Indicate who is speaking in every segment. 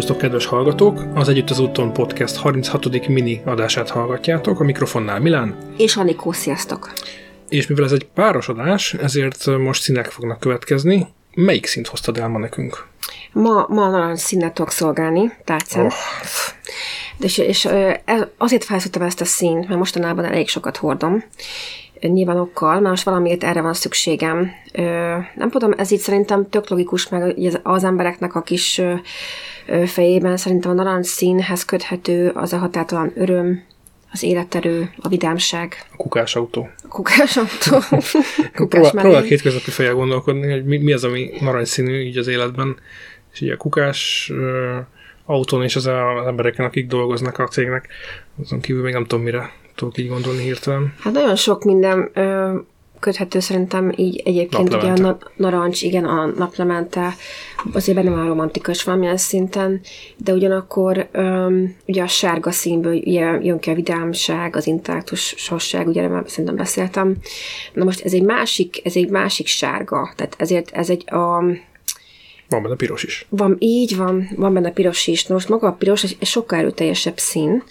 Speaker 1: Szervusztok, kedves hallgatók! Az Együtt az úton podcast 36. mini adását hallgatjátok. A mikrofonnál Milán.
Speaker 2: És Anikó, sziasztok!
Speaker 1: És mivel ez egy páros adás, ezért most színek fognak következni. Melyik szint hoztad el ma nekünk?
Speaker 2: Ma, ma narancs színet tudok szolgálni, tárcán. Oh. De és, és azért felszültem ezt a színt, mert mostanában elég sokat hordom nyilván okkal, mert most valamiért erre van szükségem. Nem tudom, ez így szerintem tök logikus, meg az embereknek a kis fejében szerintem a narancs színhez köthető az a határtalan öröm, az életerő, a vidámság.
Speaker 1: A kukásautó.
Speaker 2: A kukásautó.
Speaker 1: Kukás Próbál, próbál kétköznapi fejjel gondolkodni, hogy mi, mi az, ami narancsszínű így az életben. És ugye a kukás ö, autón és az, az embereken, akik dolgoznak a cégnek, azon kívül még nem tudom, mire tudok így gondolni hirtelen.
Speaker 2: Hát nagyon sok minden ö, köthető szerintem így egyébként ugye a na- narancs, igen, a naplemente, azért benne van romantikus valamilyen szinten, de ugyanakkor öm, ugye a sárga színből ugye, jön ki a vidámság, az intellektusosság, ugye már szerintem beszéltem. Na most ez egy másik, ez egy másik sárga, tehát ezért ez egy a
Speaker 1: van benne piros is.
Speaker 2: Van, így van, van benne piros is. Na most maga a piros egy sokkal erőteljesebb szín,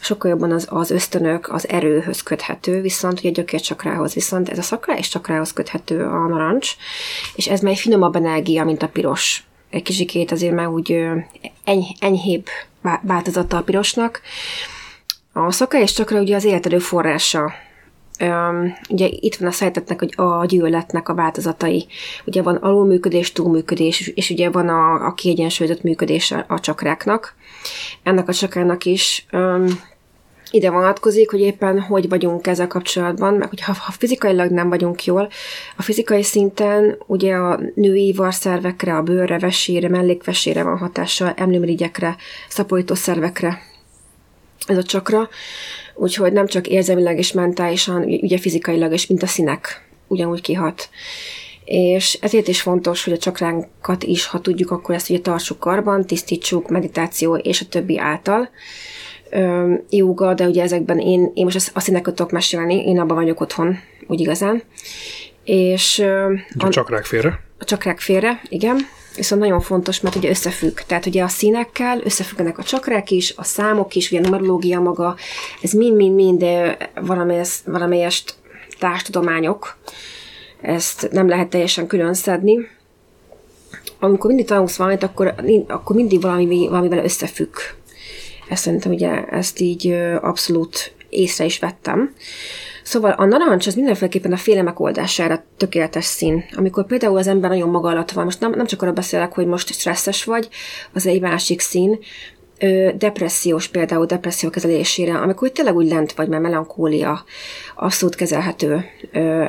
Speaker 2: sokkal jobban az, az ösztönök, az erőhöz köthető, viszont ugye a gyökércsakrához, viszont ez a szakra és csakrához köthető a narancs, és ez már egy finomabb energia, mint a piros. Egy kicsikét azért már úgy eny, enyhébb változata a pirosnak. A szakra és csakra ugye az életedő forrása ugye itt van a szeretetnek, hogy a gyűlöletnek a változatai. Ugye van alulműködés, túlműködés, és ugye van a, a kiegyensúlyozott működés a, a csakráknak. Ennek a csakrának is ide vonatkozik, hogy éppen hogy vagyunk ezzel kapcsolatban, meg hogy ha, ha fizikailag nem vagyunk jól, a fizikai szinten ugye a női varszervekre, a bőrre, vesére, mellékvesére van hatással, emlőmirigyekre, szaporító szervekre ez a csakra, úgyhogy nem csak érzelmileg és mentálisan, ugye fizikailag és mint a színek ugyanúgy kihat. És ezért is fontos, hogy a csakránkat is, ha tudjuk, akkor ezt ugye tartsuk karban, tisztítsuk meditáció és a többi által. Jóga, de ugye ezekben én, én most a színeket tudok mesélni, én abban vagyok otthon, úgy igazán. És...
Speaker 1: A, a csakrák félre?
Speaker 2: A csakrák félre, igen viszont nagyon fontos, mert ugye összefügg. Tehát ugye a színekkel összefüggenek a csakrák is, a számok is, ugye a numerológia maga, ez mind-mind-mind valamelyest, valamelyest társtudományok, ezt nem lehet teljesen külön szedni. Amikor mindig tanulsz valamit, akkor, akkor mindig valami, valamivel összefügg. Ezt szerintem ugye ezt így abszolút észre is vettem. Szóval a narancs az mindenféleképpen a félemek oldására tökéletes szín. Amikor például az ember nagyon maga alatt van, most nem, nem csak arra beszélek, hogy most stresszes vagy, az egy másik szín, depressziós például depresszió kezelésére, amikor tényleg úgy lent vagy, mert melankólia abszolút kezelhető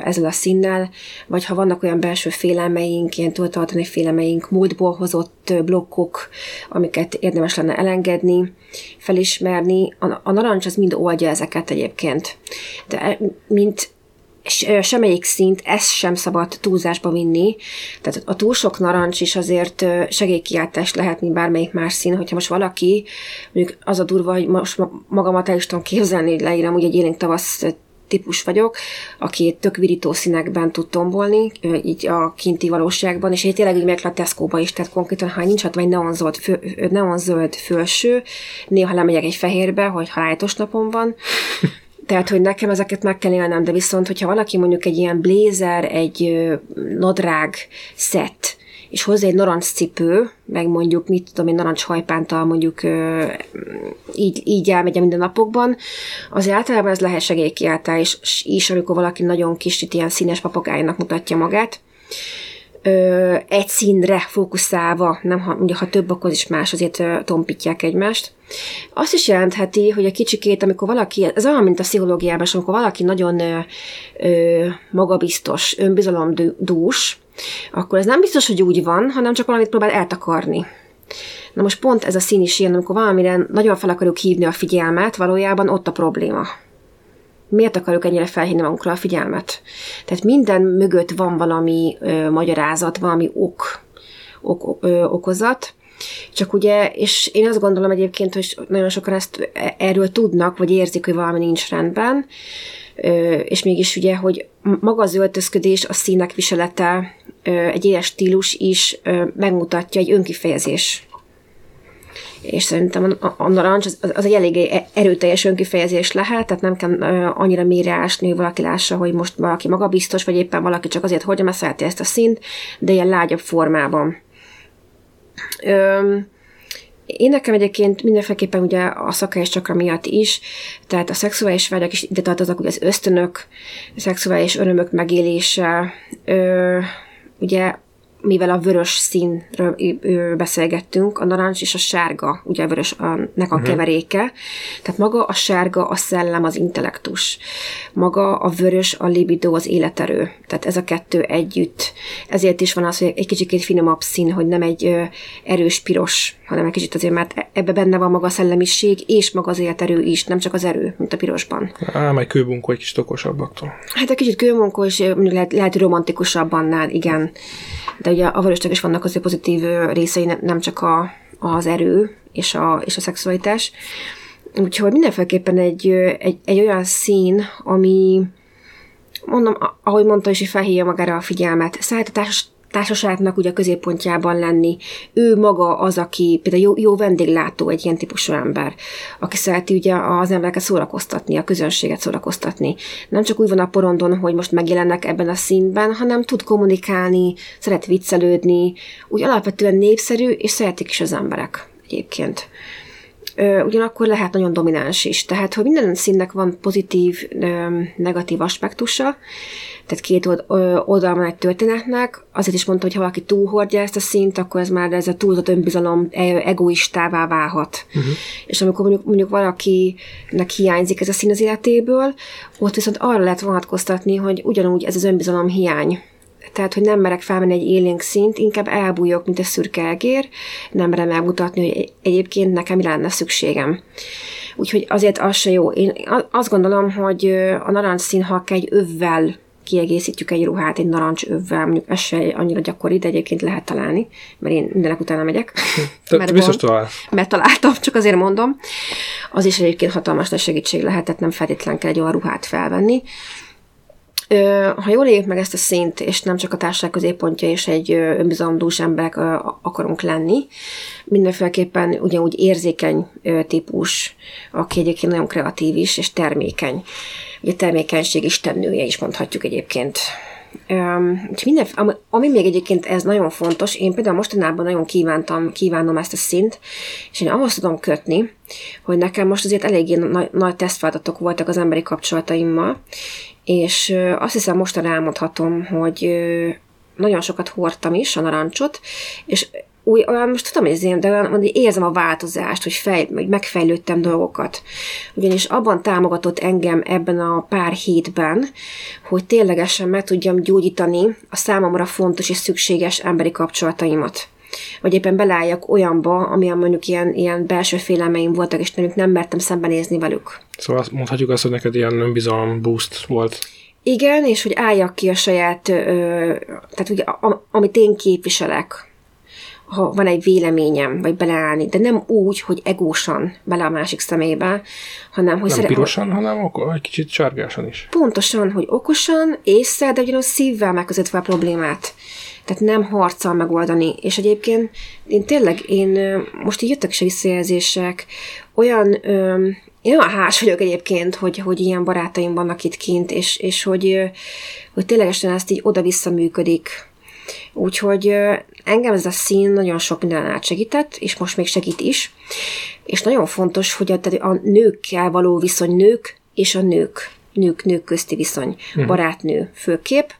Speaker 2: ezzel a színnel, vagy ha vannak olyan belső félelmeink, ilyen túltartani félelmeink, múltból hozott blokkok, amiket érdemes lenne elengedni, felismerni. A, a narancs az mind oldja ezeket egyébként. De mint semmelyik szint, ezt sem szabad túlzásba vinni. Tehát a túl sok narancs is azért segélykiáltás lehet, mint bármelyik más szín. Hogyha most valaki, mondjuk az a durva, hogy most magamat el is tudom képzelni, leírom, ugye egy élénk tavasz típus vagyok, aki tök virító színekben tud tombolni, így a kinti valóságban, és én tényleg így meg a tesco is, tehát konkrétan, ha nincs ott vagy neonzöld, fő, neonzöld felső, néha lemegyek egy fehérbe, hogy halálos napom van, tehát, hogy nekem ezeket meg kell élnem, de viszont, hogyha valaki mondjuk egy ilyen blézer, egy nadrág szett, és hozzá egy narancs cipő, meg mondjuk, mit tudom, egy narancs hajpántal mondjuk így, így elmegy a mindennapokban, azért általában ez lehet segélykiáltás is, amikor valaki nagyon kis, ilyen színes papagájnak mutatja magát ö, egy színre fókuszálva, nem ha, ugye, ha több, akkor is más, azért ö, tompítják egymást. Azt is jelentheti, hogy a kicsikét, amikor valaki, ez olyan, mint a pszichológiában, amikor valaki nagyon ö, ö, magabiztos, önbizalomdús, akkor ez nem biztos, hogy úgy van, hanem csak valamit próbál eltakarni. Na most pont ez a szín is ilyen, amikor valamire nagyon fel akarjuk hívni a figyelmet, valójában ott a probléma miért akarjuk ennyire felhívni magunkra a figyelmet? Tehát minden mögött van valami ö, magyarázat, valami ok, ok ö, okozat, csak ugye, és én azt gondolom egyébként, hogy nagyon sokan ezt e, erről tudnak, vagy érzik, hogy valami nincs rendben, és mégis ugye, hogy maga az öltözködés, a színek viselete, egy éles stílus is megmutatja egy önkifejezés. És szerintem a, a narancs az, az egy elég erőteljes önkifejezés lehet, tehát nem kell annyira mélyre ásni, hogy valaki lássa, hogy most valaki magabiztos, vagy éppen valaki csak azért hordja, mert szereti ezt a szint, de ilyen lágyabb formában. Öm, én nekem egyébként mindenféleképpen ugye a és csakra miatt is, tehát a szexuális vágyak is ide tartoznak, ugye az ösztönök, a szexuális örömök megélése, ö, ugye mivel a vörös színről beszélgettünk, a narancs és a sárga, ugye a vörös a, uh-huh. keveréke, tehát maga a sárga a szellem, az intellektus, maga a vörös a libido, az életerő, tehát ez a kettő együtt. Ezért is van az, hogy egy kicsit finomabb szín, hogy nem egy erős piros, hanem egy kicsit azért, mert ebbe benne van maga a szellemiség, és maga az életerő is, nem csak az erő, mint a pirosban.
Speaker 1: Á, majd kőbunkó egy kicsit okosabbaktól.
Speaker 2: Hát egy kicsit kőbunkó, és mondjuk lehet, lehet romantikusabb annál, igen. De ugye a vörösnek is vannak azért pozitív részei, nem csak a, az erő és a, és a szexualitás. Úgyhogy mindenféleképpen egy, egy, egy olyan szín, ami mondom, ahogy mondta is, hogy felhívja magára a figyelmet. Szállítás társaságnak ugye a középpontjában lenni. Ő maga az, aki például jó, jó vendéglátó, egy ilyen típusú ember, aki szereti ugye az embereket szórakoztatni, a közönséget szórakoztatni. Nem csak úgy van a porondon, hogy most megjelennek ebben a színben, hanem tud kommunikálni, szeret viccelődni, úgy alapvetően népszerű, és szeretik is az emberek egyébként ugyanakkor lehet nagyon domináns is. Tehát, hogy minden színnek van pozitív, negatív aspektusa, tehát két oldal van egy történetnek, azért is mondta, hogy ha valaki túlhordja ezt a szint, akkor ez már ez a túlzott önbizalom e, egoistává válhat. Uh-huh. És amikor mondjuk, mondjuk valakinek hiányzik ez a szín az életéből, ott viszont arra lehet vonatkoztatni, hogy ugyanúgy ez az önbizalom hiány tehát hogy nem merek felmenni egy élénk szint, inkább elbújok, mint egy szürke egér, nem merem elmutatni, hogy egyébként nekem mi lenne szükségem. Úgyhogy azért az se jó. Én azt gondolom, hogy a narancs színhak egy övvel kiegészítjük egy ruhát egy narancs övvel, mondjuk ez se annyira gyakori, de egyébként lehet találni, mert én mindenek utána megyek.
Speaker 1: Te, mert biztos talál.
Speaker 2: Mert találtam, csak azért mondom. Az is egyébként hatalmas nagy segítség lehet, tehát nem feltétlen kell egy olyan ruhát felvenni ha jól éljük meg ezt a szint, és nem csak a társaság középpontja és egy önbizalomdús emberek akarunk lenni, mindenféleképpen ugyanúgy érzékeny típus, aki egyébként nagyon kreatív is, és termékeny. Ugye termékenység istennője is mondhatjuk egyébként. Um, minden, ami, ami még egyébként ez nagyon fontos, én például mostanában nagyon kívántam, kívánom ezt a szint, és én ahhoz tudom kötni, hogy nekem most azért eléggé nagy, nagy tesztfeladatok voltak az emberi kapcsolataimmal, és azt hiszem mostan elmondhatom, hogy nagyon sokat hordtam is a narancsot, és új, olyan, most tudom, hogy ez ilyen, de olyan, hogy érzem a változást, hogy, fej, hogy megfejlődtem dolgokat. Ugyanis abban támogatott engem ebben a pár hétben, hogy ténylegesen meg tudjam gyógyítani a számomra fontos és szükséges emberi kapcsolataimat vagy éppen beleálljak olyanba, amilyen mondjuk ilyen, ilyen belső félelmeim voltak, és nem, nem mertem szembenézni velük.
Speaker 1: Szóval mondhatjuk azt, hogy neked ilyen önbizalom boost volt.
Speaker 2: Igen, és hogy álljak ki a saját, ö, tehát ugye, a, amit én képviselek, ha van egy véleményem, vagy beleállni, de nem úgy, hogy egósan bele a másik szemébe, hanem hogy
Speaker 1: Nem szere- pirosan, hanem ok- egy kicsit sárgásan is.
Speaker 2: Pontosan, hogy okosan, észre, de ugyanúgy szívvel megközelítve a problémát. Tehát nem harccal megoldani. És egyébként én tényleg, én most így jöttek is a visszajelzések, olyan, én olyan hás vagyok egyébként, hogy, hogy ilyen barátaim vannak itt kint, és, és hogy, hogy ténylegesen ezt így oda-vissza működik. Úgyhogy engem ez a szín nagyon sok minden át segített, és most még segít is. És nagyon fontos, hogy a, a nőkkel való viszony nők és a nők, nők, nők közti viszony, uh-huh. barátnő főkép,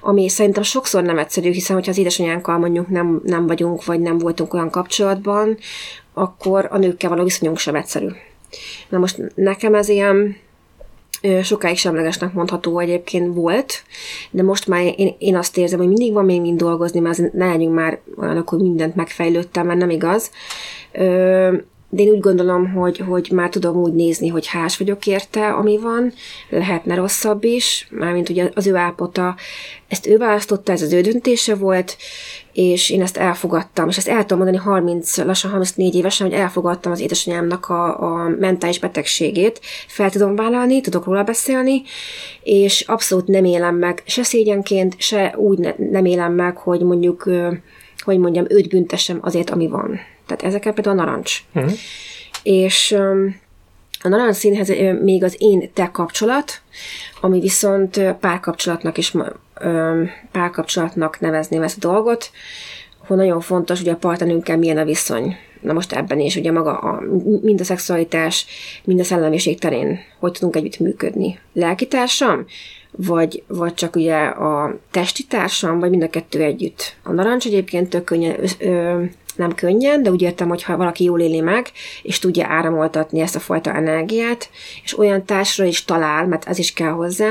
Speaker 2: ami szerintem sokszor nem egyszerű, hiszen hogyha az édesanyánkkal mondjuk nem, nem vagyunk, vagy nem voltunk olyan kapcsolatban, akkor a nőkkel való viszonyunk sem egyszerű. Na most nekem ez ilyen sokáig semlegesnek mondható egyébként volt, de most már én, én azt érzem, hogy mindig van még mind dolgozni, mert ne legyünk már olyanok, hogy mindent megfejlődtem, mert nem igaz. De én úgy gondolom, hogy, hogy már tudom úgy nézni, hogy hás vagyok érte, ami van, lehetne rosszabb is, mármint ugye az ő állapota, ezt ő választotta, ez az ő döntése volt, és én ezt elfogadtam, és ezt el tudom mondani 30, lassan 34 évesen, hogy elfogadtam az édesanyámnak a, a mentális betegségét, fel tudom vállalni, tudok róla beszélni, és abszolút nem élem meg, se szégyenként, se úgy ne, nem élem meg, hogy mondjuk, hogy mondjam, őt büntessem azért, ami van. Tehát ezeket például a narancs. Uh-huh. És a narancsszínhez még az én-te kapcsolat, ami viszont párkapcsolatnak is párkapcsolatnak nevezném ezt a dolgot, hogy nagyon fontos, hogy a partnerünkkel milyen a viszony. Na most ebben is, ugye maga a, mind a szexualitás, mind a szellemiség terén, hogy tudunk együtt működni. Lelkitársam, vagy, vagy csak ugye a testi társam, vagy mind a kettő együtt. A narancs egyébként tök könnyen ö, nem könnyen, de úgy értem, hogy ha valaki jól éli meg, és tudja áramoltatni ezt a fajta energiát, és olyan társra is talál, mert ez is kell hozzá,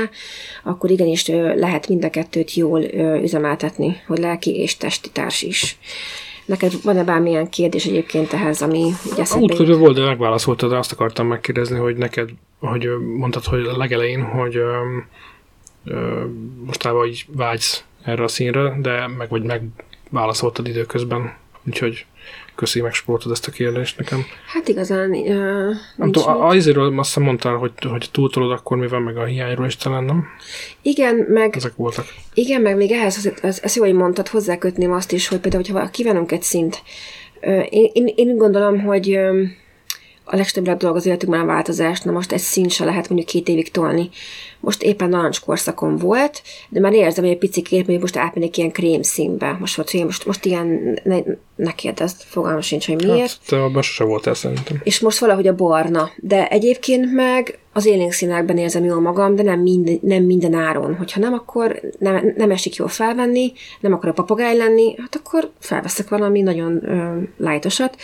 Speaker 2: akkor igenis lehet mind a kettőt jól üzemeltetni, hogy lelki és testi társ is. Neked van-e bármilyen kérdés egyébként ehhez, ami ugye
Speaker 1: eszembe volt, de megválaszoltad, azt akartam megkérdezni, hogy neked, hogy mondtad, hogy a legelején, hogy ö, ö, mostában így vágysz erre a színre, de meg vagy megválaszoltad időközben Úgyhogy köszi, megspóroltad ezt a kérdést nekem.
Speaker 2: Hát igazán uh,
Speaker 1: Nem tudom, azért azt mondtál, hogy, hogy túltolod, akkor mi van meg a hiányról is talán, nem?
Speaker 2: Igen, meg...
Speaker 1: Ezek voltak.
Speaker 2: Igen, meg még ehhez, az, az, az jó, hogy mondtad, hozzákötném azt is, hogy például, hogyha kívánunk egy szint, uh, én, én, én gondolom, hogy uh, a legtöbb dolog az életünkben a változást, na most egy szint se lehet mondjuk két évig tolni. Most éppen narancskorszakon volt, de már érzem, hogy egy picit hogy most átmennék ilyen krém színbe. Most, most, most, most ilyen, ne, ne kérdezd, fogalmam sincs, hogy miért. Hát,
Speaker 1: te abban sose voltál szerintem.
Speaker 2: És most valahogy a barna. De egyébként meg az élénk színekben érzem jól magam, de nem minden, nem minden áron. Hogyha nem, akkor nem, nem esik jól felvenni, nem akarok papagáj lenni, hát akkor felveszek valami nagyon ö, lájtosat,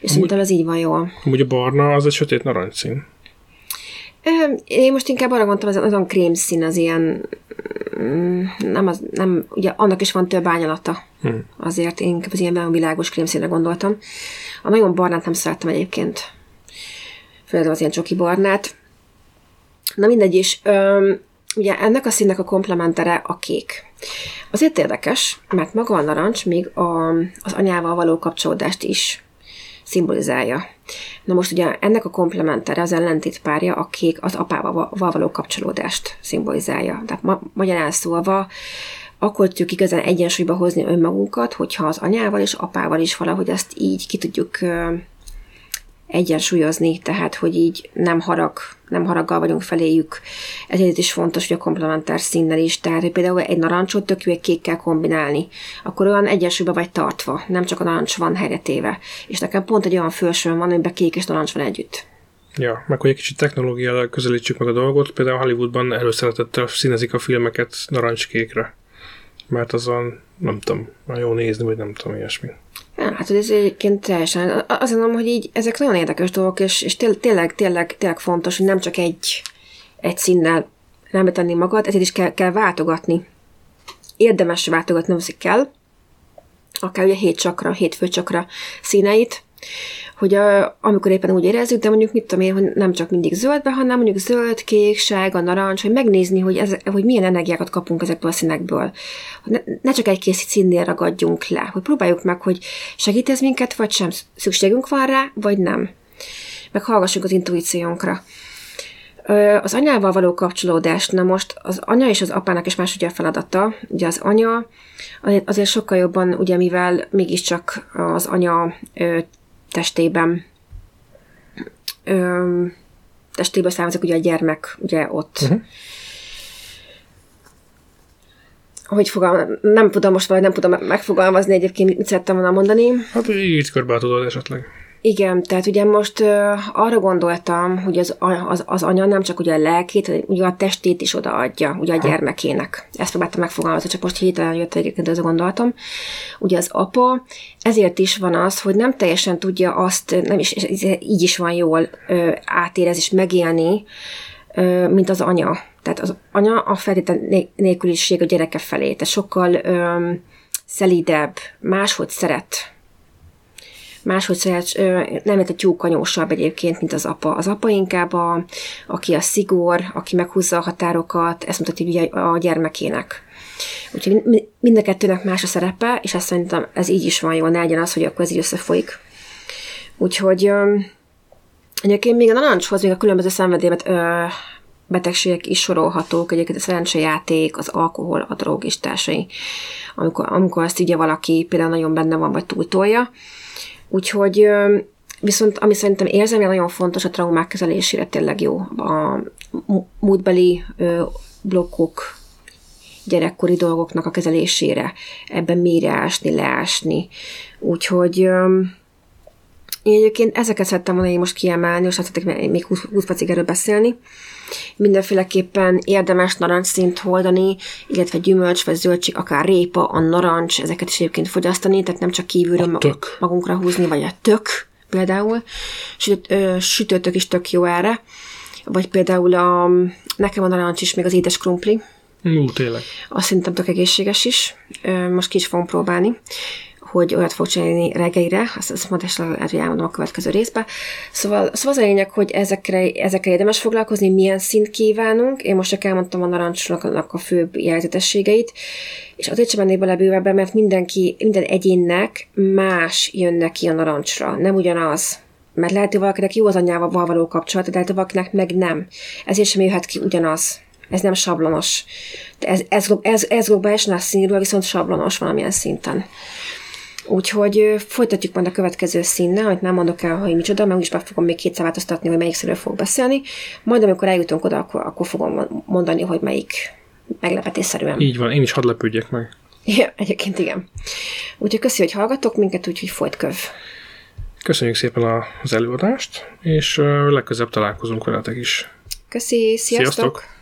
Speaker 2: és szerintem ez így van jól.
Speaker 1: Ugye a barna az egy sötét narancsszín.
Speaker 2: Én most inkább arra mondtam, az azon krémszín az ilyen, mm, nem, az, nem, ugye annak is van több ányalata. Hmm. Azért én inkább az ilyen nagyon világos krémszínre gondoltam. A nagyon barnát nem szerettem egyébként. Főleg az ilyen csoki barnát. Na mindegy is. Öm, ugye ennek a színnek a komplementere a kék. Azért érdekes, mert maga a narancs még a, az anyával való kapcsolódást is szimbolizálja. Na most ugye ennek a komplementere, az ellentétpárja, a kék az apával való kapcsolódást szimbolizálja. Tehát ma, magyarán szólva, akkor tudjuk igazán egyensúlyba hozni önmagunkat, hogyha az anyával és apával is valahogy ezt így ki tudjuk egyensúlyozni, tehát hogy így nem harag, nem haraggal vagyunk feléjük. Ezért is fontos, hogy a komplementár színnel is, tehát hogy például egy narancsot tök jó egy kékkel kombinálni, akkor olyan egyensúlyba vagy tartva, nem csak a narancs van helyretéve. És nekem pont egy olyan felsőn van, amiben kék és narancs van együtt.
Speaker 1: Ja, meg hogy egy kicsit technológiával közelítsük meg a dolgot, például Hollywoodban előszeretettel színezik a filmeket narancskékre. Mert azon, nem tudom, jó nézni, vagy nem tudom, ilyesmi.
Speaker 2: Hát ez egyébként teljesen, azt mondom, hogy így ezek nagyon érdekes dolgok, és, és tényleg, tényleg, tényleg fontos, hogy nem csak egy, egy színnel nem tenni magad, ezért is kell, kell váltogatni. Érdemes váltogatni, nem kell, akár ugye hét csakra, hét főcsakra színeit, hogy a, amikor éppen úgy érezzük, de mondjuk mit tudom én, hogy nem csak mindig zöldbe, hanem mondjuk zöld, kék, sárga, narancs, hogy megnézni, hogy, ez, hogy milyen energiákat kapunk ezekből a színekből. Ne, ne csak egy kész színnél ragadjunk le, hogy próbáljuk meg, hogy segít ez minket, vagy sem szükségünk van rá, vagy nem. Meg hallgassunk az intuíciónkra. Az anyával való kapcsolódást, na most az anya és az apának is más ugye a feladata. Ugye az anya azért sokkal jobban, ugye mivel mégiscsak az anya testében ö, testéből származik ugye a gyermek, ugye ott. Uh-huh. Hogy fogalmaz, nem tudom most vagy nem tudom megfogalmazni egyébként, mit szerettem volna mondani.
Speaker 1: Hát így körbe tudod esetleg.
Speaker 2: Igen, tehát ugye most uh, arra gondoltam, hogy az, az, az anya nem csak ugye a lelkét, hanem ugye a testét is odaadja, ugye a gyermekének. Ezt próbáltam megfogalmazni, csak most hirtelen jött egyébként ez a gondolatom. Ugye az apa, ezért is van az, hogy nem teljesen tudja azt, nem is, így is van jól uh, átérez és megélni, uh, mint az anya. Tehát az anya a feltétlen nélküliség a gyereke felé, tehát sokkal um, szelídebb, máshogy szeret máshogy szeret, nem egy tyúkanyósabb egyébként, mint az apa. Az apa inkább, a, aki a szigor, aki meghúzza a határokat, ezt mutatja a gyermekének. Úgyhogy mind a kettőnek más a szerepe, és azt szerintem ez így is van jó, ne legyen az, hogy akkor ez így összefolyik. Úgyhogy egyébként még a narancshoz, még a különböző szenvedélyet betegségek is sorolhatók, egyébként a szerencsejáték, az alkohol, a drog és társai. Amikor, amikor azt ugye valaki például nagyon benne van, vagy túltolja, Úgyhogy viszont ami szerintem érzelmi nagyon fontos a traumák kezelésére tényleg jó. A múltbeli blokkok, gyerekkori dolgoknak a kezelésére, ebben mélyre ásni, leásni. Úgyhogy én egyébként ezeket szerettem volna én most kiemelni, most azt még 20, 20 percig erről beszélni. Mindenféleképpen érdemes narancsszint holdani, illetve gyümölcs vagy zöldség, akár répa, a narancs, ezeket is egyébként fogyasztani, tehát nem csak kívülről magunkra húzni, vagy a tök például. Sütött, ö, sütőtök is tök jó erre. Vagy például a, nekem a narancs is, még az édes krumpli.
Speaker 1: Ú, tényleg.
Speaker 2: Azt szerintem tök egészséges is. Most ki is fogom próbálni hogy olyat fog csinálni reggelire, azt, azt majd is elmondom a következő részbe. Szóval, szóval az a lényeg, hogy ezekre, ezekre érdemes foglalkozni, milyen szint kívánunk. Én most csak elmondtam a narancsnak a főbb jelzetességeit, és azért sem mennék bele bővebben, mert mindenki, minden egyénnek más jön neki a narancsra, nem ugyanaz mert lehet, hogy valakinek jó az anyjával való kapcsolat, de lehet, hogy valakinek meg nem. Ezért sem jöhet ki ugyanaz. Ez nem sablonos. De ez, ez, ez, ez globálisan a színről viszont sablonos valamilyen szinten. Úgyhogy folytatjuk majd a következő színnel, hogy nem mondok el, hogy micsoda, mert úgyis meg fogom még kétszer változtatni, hogy melyik színről fog beszélni. Majd amikor eljutunk oda, akkor, akkor fogom mondani, hogy melyik meglepetésszerűen.
Speaker 1: Így van, én is hadd lepődjek meg.
Speaker 2: Ja, egyébként igen. Úgyhogy köszi, hogy hallgatok minket, úgyhogy folyt köv.
Speaker 1: Köszönjük szépen az előadást, és legközelebb találkozunk veletek is.
Speaker 2: Köszi, sziasztok! sziasztok.